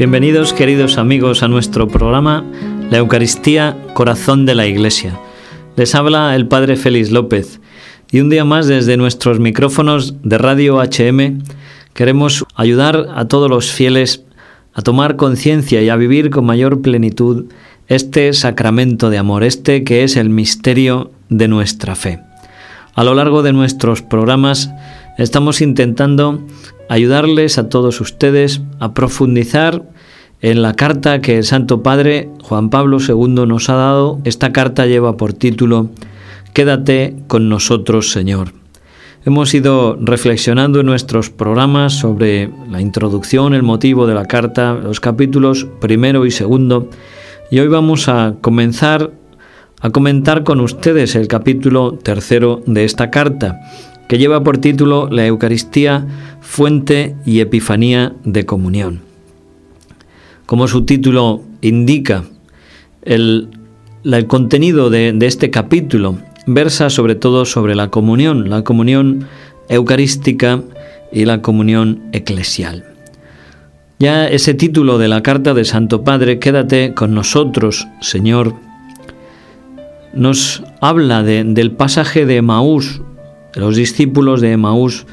Bienvenidos queridos amigos a nuestro programa La Eucaristía, Corazón de la Iglesia. Les habla el Padre Félix López y un día más desde nuestros micrófonos de Radio HM queremos ayudar a todos los fieles a tomar conciencia y a vivir con mayor plenitud este sacramento de amor, este que es el misterio de nuestra fe. A lo largo de nuestros programas estamos intentando ayudarles a todos ustedes a profundizar en la carta que el Santo Padre Juan Pablo II nos ha dado. Esta carta lleva por título Quédate con nosotros, Señor. Hemos ido reflexionando en nuestros programas sobre la introducción, el motivo de la carta, los capítulos primero y segundo, y hoy vamos a comenzar a comentar con ustedes el capítulo tercero de esta carta, que lleva por título La Eucaristía, fuente y epifanía de comunión. Como su título indica, el, contenido de, este capítulo versa sobre todo sobre la comunión, la comunión eucarística y la comunión eclesial. Ya ese título de la carta de Santo Padre, Quédate con nosotros, Señor, nos habla del pasaje de Maús, los discípulos de Emaús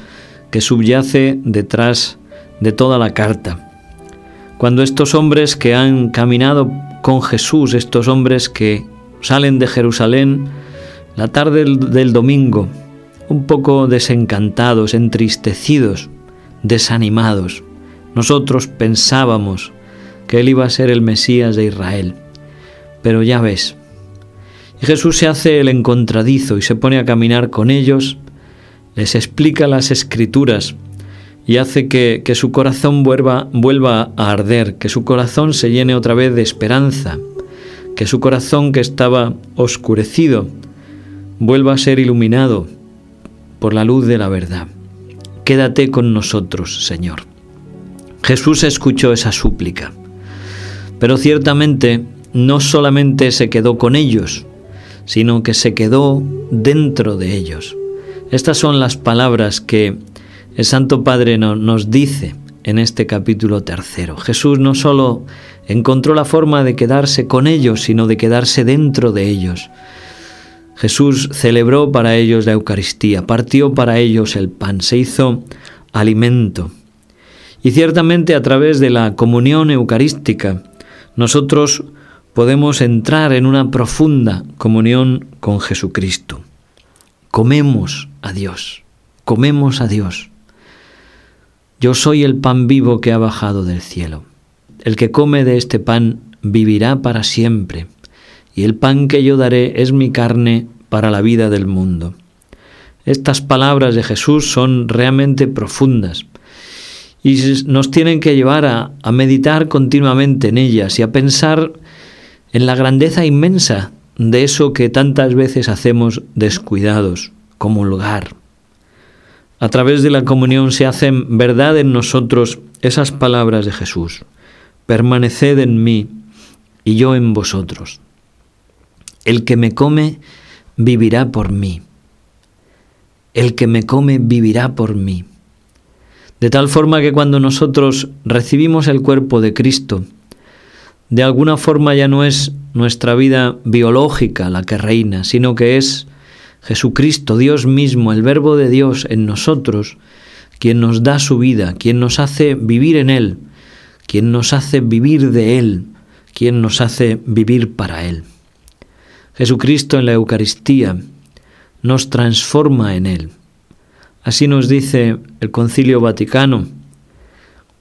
que subyace detrás de toda la carta. Cuando estos hombres que han caminado con Jesús, estos hombres que salen de Jerusalén la tarde del domingo, un poco desencantados, entristecidos, desanimados, nosotros pensábamos que Él iba a ser el Mesías de Israel. Pero ya ves, y Jesús se hace el encontradizo y se pone a caminar con ellos les explica las escrituras y hace que, su corazón vuelva, a arder, que su corazón se llene otra vez de esperanza, que su corazón que estaba oscurecido vuelva a ser iluminado por la luz de la verdad. Quédate con nosotros, Señor. Jesús escuchó esa súplica, pero ciertamente no solamente se quedó con ellos, sino que se quedó dentro de ellos. Estas son las palabras que el Santo Padre nos dice en este capítulo tercero. Jesús no solo encontró la forma de quedarse con ellos, sino de quedarse dentro de ellos. Jesús celebró para ellos la Eucaristía, partió para ellos el pan, se hizo alimento. Y ciertamente a través de la comunión eucarística, nosotros podemos entrar en una profunda comunión con Jesucristo comemos a Dios, comemos a Dios. Yo soy el pan vivo que ha bajado del cielo. El que come de este pan vivirá para siempre, y el pan que yo daré es mi carne para la vida del mundo. Estas palabras de Jesús son realmente profundas y nos tienen que llevar a, a meditar continuamente en ellas y a pensar en la grandeza inmensa de eso que tantas veces hacemos descuidados, comulgar. A través de la comunión se hacen verdad en nosotros esas palabras de Jesús. Permaneced en mí y yo en vosotros. El que me come vivirá por mí. El que me come vivirá por mí. De tal forma que cuando nosotros recibimos el cuerpo de Cristo, de alguna forma ya no es nuestra vida biológica la que reina, sino que es Jesucristo, Dios mismo, el Verbo de Dios en nosotros, quien nos da su vida, quien nos hace vivir en Él, quien nos hace vivir de Él, quien nos hace vivir para Él. Jesucristo en la Eucaristía nos transforma en Él. Así nos dice el Concilio Vaticano,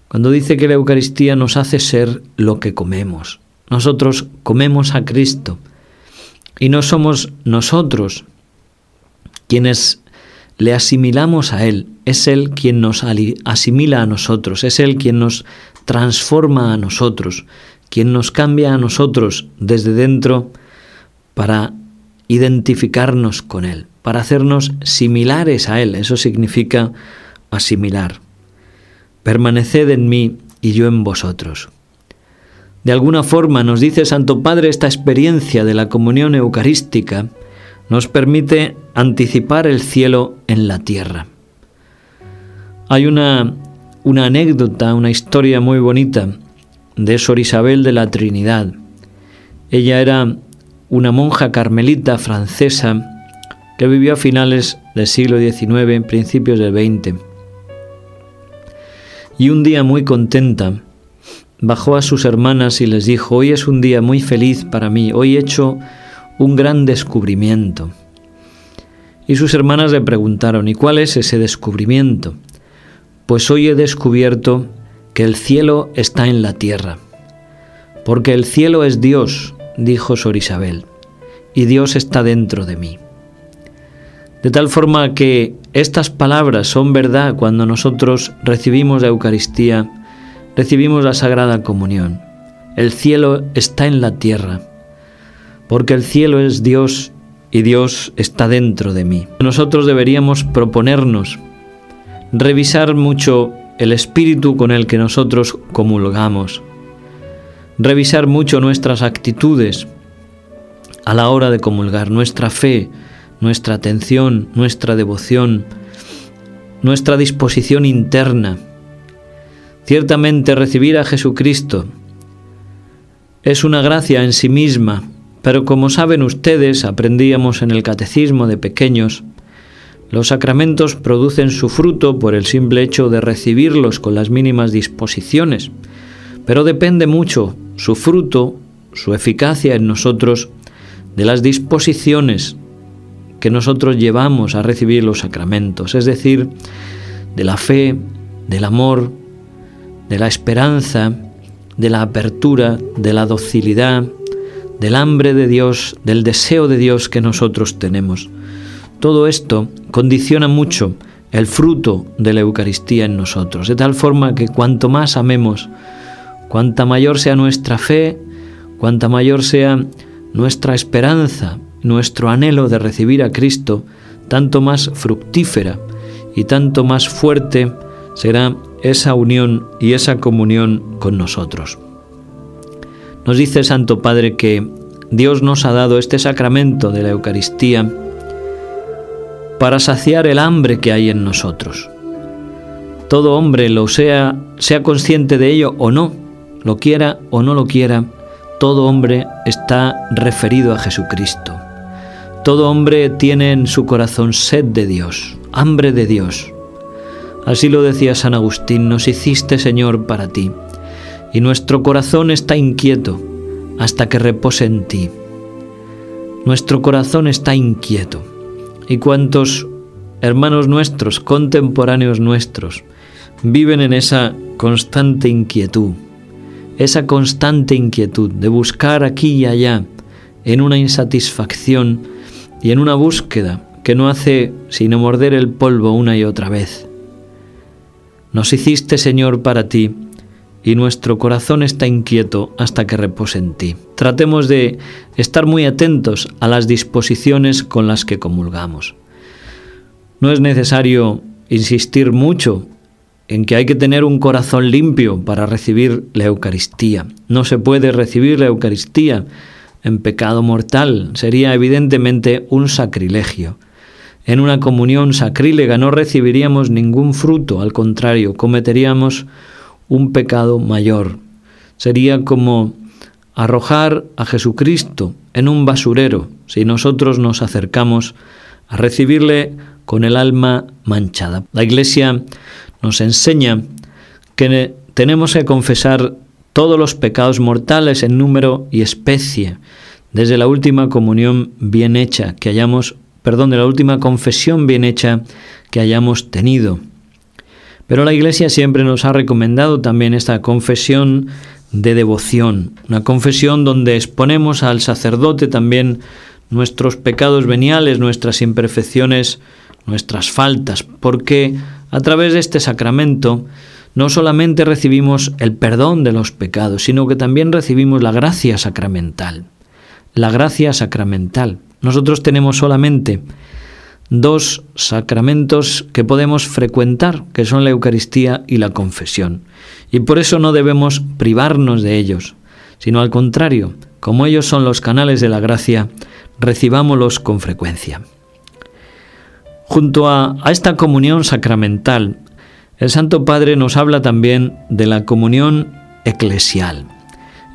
cuando dice que la Eucaristía nos hace ser lo que comemos. Nosotros comemos a Cristo y no somos nosotros quienes le asimilamos a Él. Es Él quien nos asimila a nosotros, es Él quien nos transforma a nosotros, quien nos cambia a nosotros desde dentro para identificarnos con Él, para hacernos similares a Él. Eso significa asimilar. Permaneced en mí y yo en vosotros. De alguna forma nos dice Santo Padre esta experiencia de la comunión eucarística nos permite anticipar el cielo en la tierra. Hay una, una anécdota, una historia muy bonita de Sor Isabel de la Trinidad. Ella era una monja carmelita francesa que vivió a finales del siglo XIX, principios del XX. Y un día muy contenta, bajó a sus hermanas y les dijo, hoy es un día muy feliz para mí, hoy he hecho un gran descubrimiento. Y sus hermanas le preguntaron, ¿y cuál es ese descubrimiento? Pues hoy he descubierto que el cielo está en la tierra, porque el cielo es Dios, dijo Sor Isabel, y Dios está dentro de mí. De tal forma que estas palabras son verdad cuando nosotros recibimos la Eucaristía, recibimos la Sagrada Comunión. El cielo está en la tierra, porque el cielo es Dios y Dios está dentro de mí. Nosotros deberíamos proponernos revisar mucho el espíritu con el que nosotros comulgamos, revisar mucho nuestras actitudes a la hora de comulgar, nuestra fe, nuestra atención, nuestra devoción, nuestra disposición interna. Ciertamente recibir a Jesucristo es una gracia en sí misma, pero como saben ustedes, aprendíamos en el catecismo de pequeños, los sacramentos producen su fruto por el simple hecho de recibirlos con las mínimas disposiciones, pero depende mucho su fruto, su eficacia en nosotros, de las disposiciones que nosotros llevamos a recibir los sacramentos, es decir, de la fe, del amor, de la esperanza, de la apertura, de la docilidad, del hambre de Dios, del deseo de Dios que nosotros tenemos. Todo esto condiciona mucho el fruto de la Eucaristía en nosotros, de tal forma que cuanto más amemos, cuanta mayor sea nuestra fe, cuanta mayor sea nuestra esperanza, nuestro anhelo de recibir a Cristo, tanto más fructífera y tanto más fuerte será esa unión y esa comunión con nosotros. Nos dice Santo Padre que Dios nos ha dado este sacramento de la Eucaristía para saciar el hambre que hay en nosotros. Todo hombre lo sea, sea consciente de ello o no, lo quiera o no lo quiera, todo hombre está referido a Jesucristo. Todo hombre tiene en su corazón sed de Dios, hambre de Dios. Así lo decía San Agustín, nos hiciste Señor para ti y nuestro corazón está inquieto hasta que repose en ti. Nuestro corazón está inquieto. ¿Y cuántos hermanos nuestros, contemporáneos nuestros, viven en esa constante inquietud? Esa constante inquietud de buscar aquí y allá, en una insatisfacción y en una búsqueda que no hace sino morder el polvo una y otra vez. Nos hiciste, Señor, para ti, y nuestro corazón está inquieto hasta que repose en ti. Tratemos de estar muy atentos a las disposiciones con las que comulgamos. No es necesario insistir mucho en que hay que tener un corazón limpio para recibir la Eucaristía. No se puede recibir la Eucaristía en pecado mortal. Sería evidentemente un sacrilegio. En una comunión sacrílega no recibiríamos ningún fruto, al contrario, cometeríamos un pecado mayor. Sería como arrojar a Jesucristo en un basurero si nosotros nos acercamos a recibirle con el alma manchada. La Iglesia nos enseña que tenemos que confesar todos los pecados mortales en número y especie, desde la última comunión bien hecha que hayamos, perdón, de la última confesión bien hecha que hayamos tenido. Pero la Iglesia siempre nos ha recomendado también esta confesión de devoción, una confesión donde exponemos al sacerdote también nuestros pecados veniales, nuestras imperfecciones, nuestras faltas, porque a través de este sacramento no solamente recibimos el perdón de los pecados, sino que también recibimos la gracia sacramental. La gracia sacramental. Nosotros tenemos solamente dos sacramentos que podemos frecuentar, que son la Eucaristía y la confesión. Y por eso no debemos privarnos de ellos, sino al contrario, como ellos son los canales de la gracia, recibámoslos con frecuencia. Junto a, a esta comunión sacramental, el Santo Padre nos habla también de la comunión eclesial.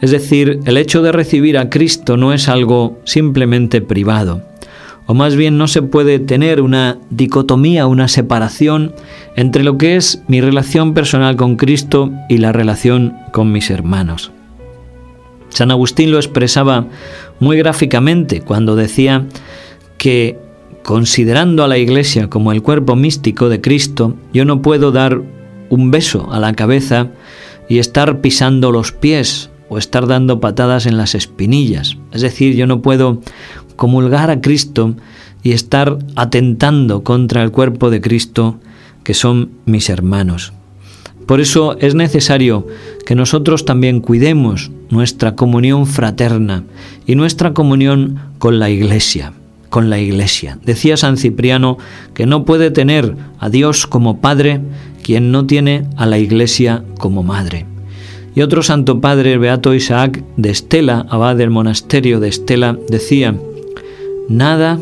Es decir, el hecho de recibir a Cristo no es algo simplemente privado, o más bien no se puede tener una dicotomía, una separación entre lo que es mi relación personal con Cristo y la relación con mis hermanos. San Agustín lo expresaba muy gráficamente cuando decía que considerando a la Iglesia como el cuerpo místico de Cristo, yo no puedo dar un beso a la cabeza y estar pisando los pies o estar dando patadas en las espinillas. Es decir, yo no puedo comulgar a Cristo y estar atentando contra el cuerpo de Cristo, que son mis hermanos. Por eso es necesario que nosotros también cuidemos nuestra comunión fraterna y nuestra comunión con la Iglesia, con la Iglesia. Decía San Cipriano que no puede tener a Dios como Padre quien no tiene a la Iglesia como Madre. Y otro santo padre, Beato Isaac de Estela, abad del monasterio de Estela, decía, nada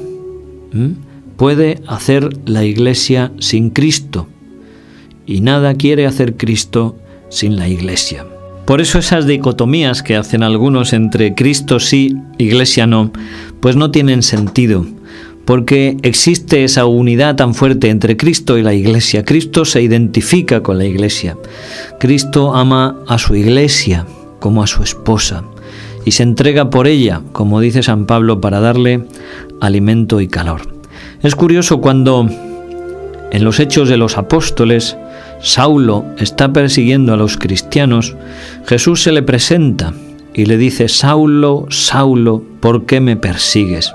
puede hacer la Iglesia sin Cristo y nada quiere hacer Cristo sin la Iglesia. Por eso esas dicotomías que hacen algunos entre Cristo sí, Iglesia no, pues no tienen sentido, porque existe esa unidad tan fuerte entre Cristo y la Iglesia. Cristo se identifica con la Iglesia. Cristo ama a su Iglesia como a su esposa y se entrega por ella, como dice San Pablo, para darle alimento y calor. Es curioso cuando en los hechos de los apóstoles Saulo está persiguiendo a los cristianos, Jesús se le presenta y le dice, Saulo, Saulo, ¿por qué me persigues?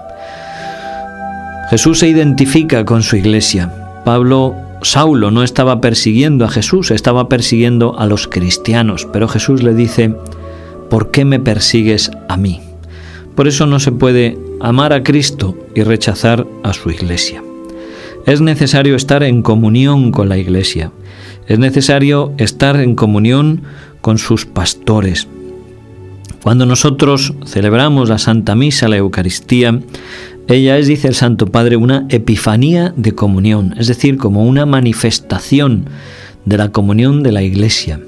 Jesús se identifica con su iglesia. Pablo, Saulo no estaba persiguiendo a Jesús, estaba persiguiendo a los cristianos, pero Jesús le dice, ¿por qué me persigues a mí? Por eso no se puede amar a Cristo y rechazar a su iglesia. Es necesario estar en comunión con la iglesia. Es necesario estar en comunión con sus pastores. Cuando nosotros celebramos la Santa Misa, la Eucaristía, ella es, dice el Santo Padre, una epifanía de comunión, es decir, como una manifestación de la comunión de la Iglesia.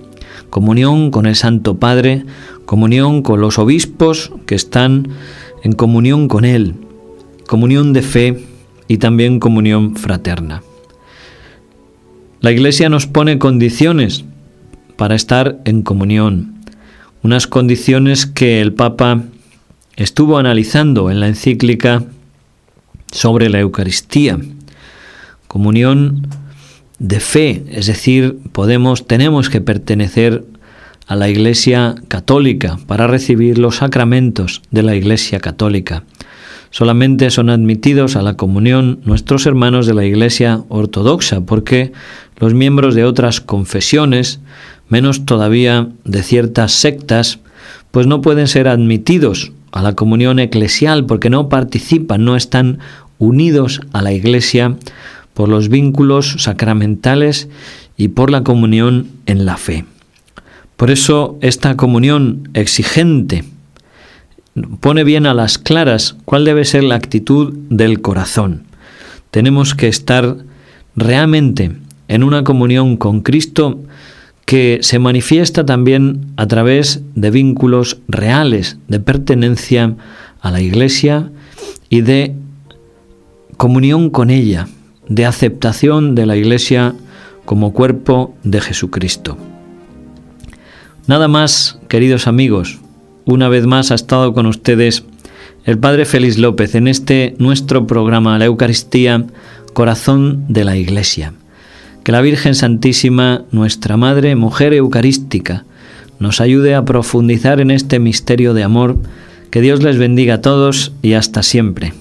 Comunión con el Santo Padre, comunión con los obispos que están en comunión con Él, comunión de fe y también comunión fraterna. La Iglesia nos pone condiciones para estar en comunión, unas condiciones que el Papa estuvo analizando en la encíclica sobre la Eucaristía. Comunión de fe, es decir, podemos tenemos que pertenecer a la Iglesia Católica para recibir los sacramentos de la Iglesia Católica. Solamente son admitidos a la comunión nuestros hermanos de la Iglesia Ortodoxa, porque los miembros de otras confesiones, menos todavía de ciertas sectas, pues no pueden ser admitidos a la comunión eclesial porque no participan, no están unidos a la Iglesia por los vínculos sacramentales y por la comunión en la fe. Por eso esta comunión exigente pone bien a las claras cuál debe ser la actitud del corazón. Tenemos que estar realmente en una comunión con Cristo que se manifiesta también a través de vínculos reales de pertenencia a la Iglesia y de comunión con ella, de aceptación de la Iglesia como cuerpo de Jesucristo. Nada más, queridos amigos, una vez más ha estado con ustedes el Padre Félix López en este nuestro programa, la Eucaristía, Corazón de la Iglesia. Que la Virgen Santísima, nuestra Madre, Mujer Eucarística, nos ayude a profundizar en este misterio de amor. Que Dios les bendiga a todos y hasta siempre.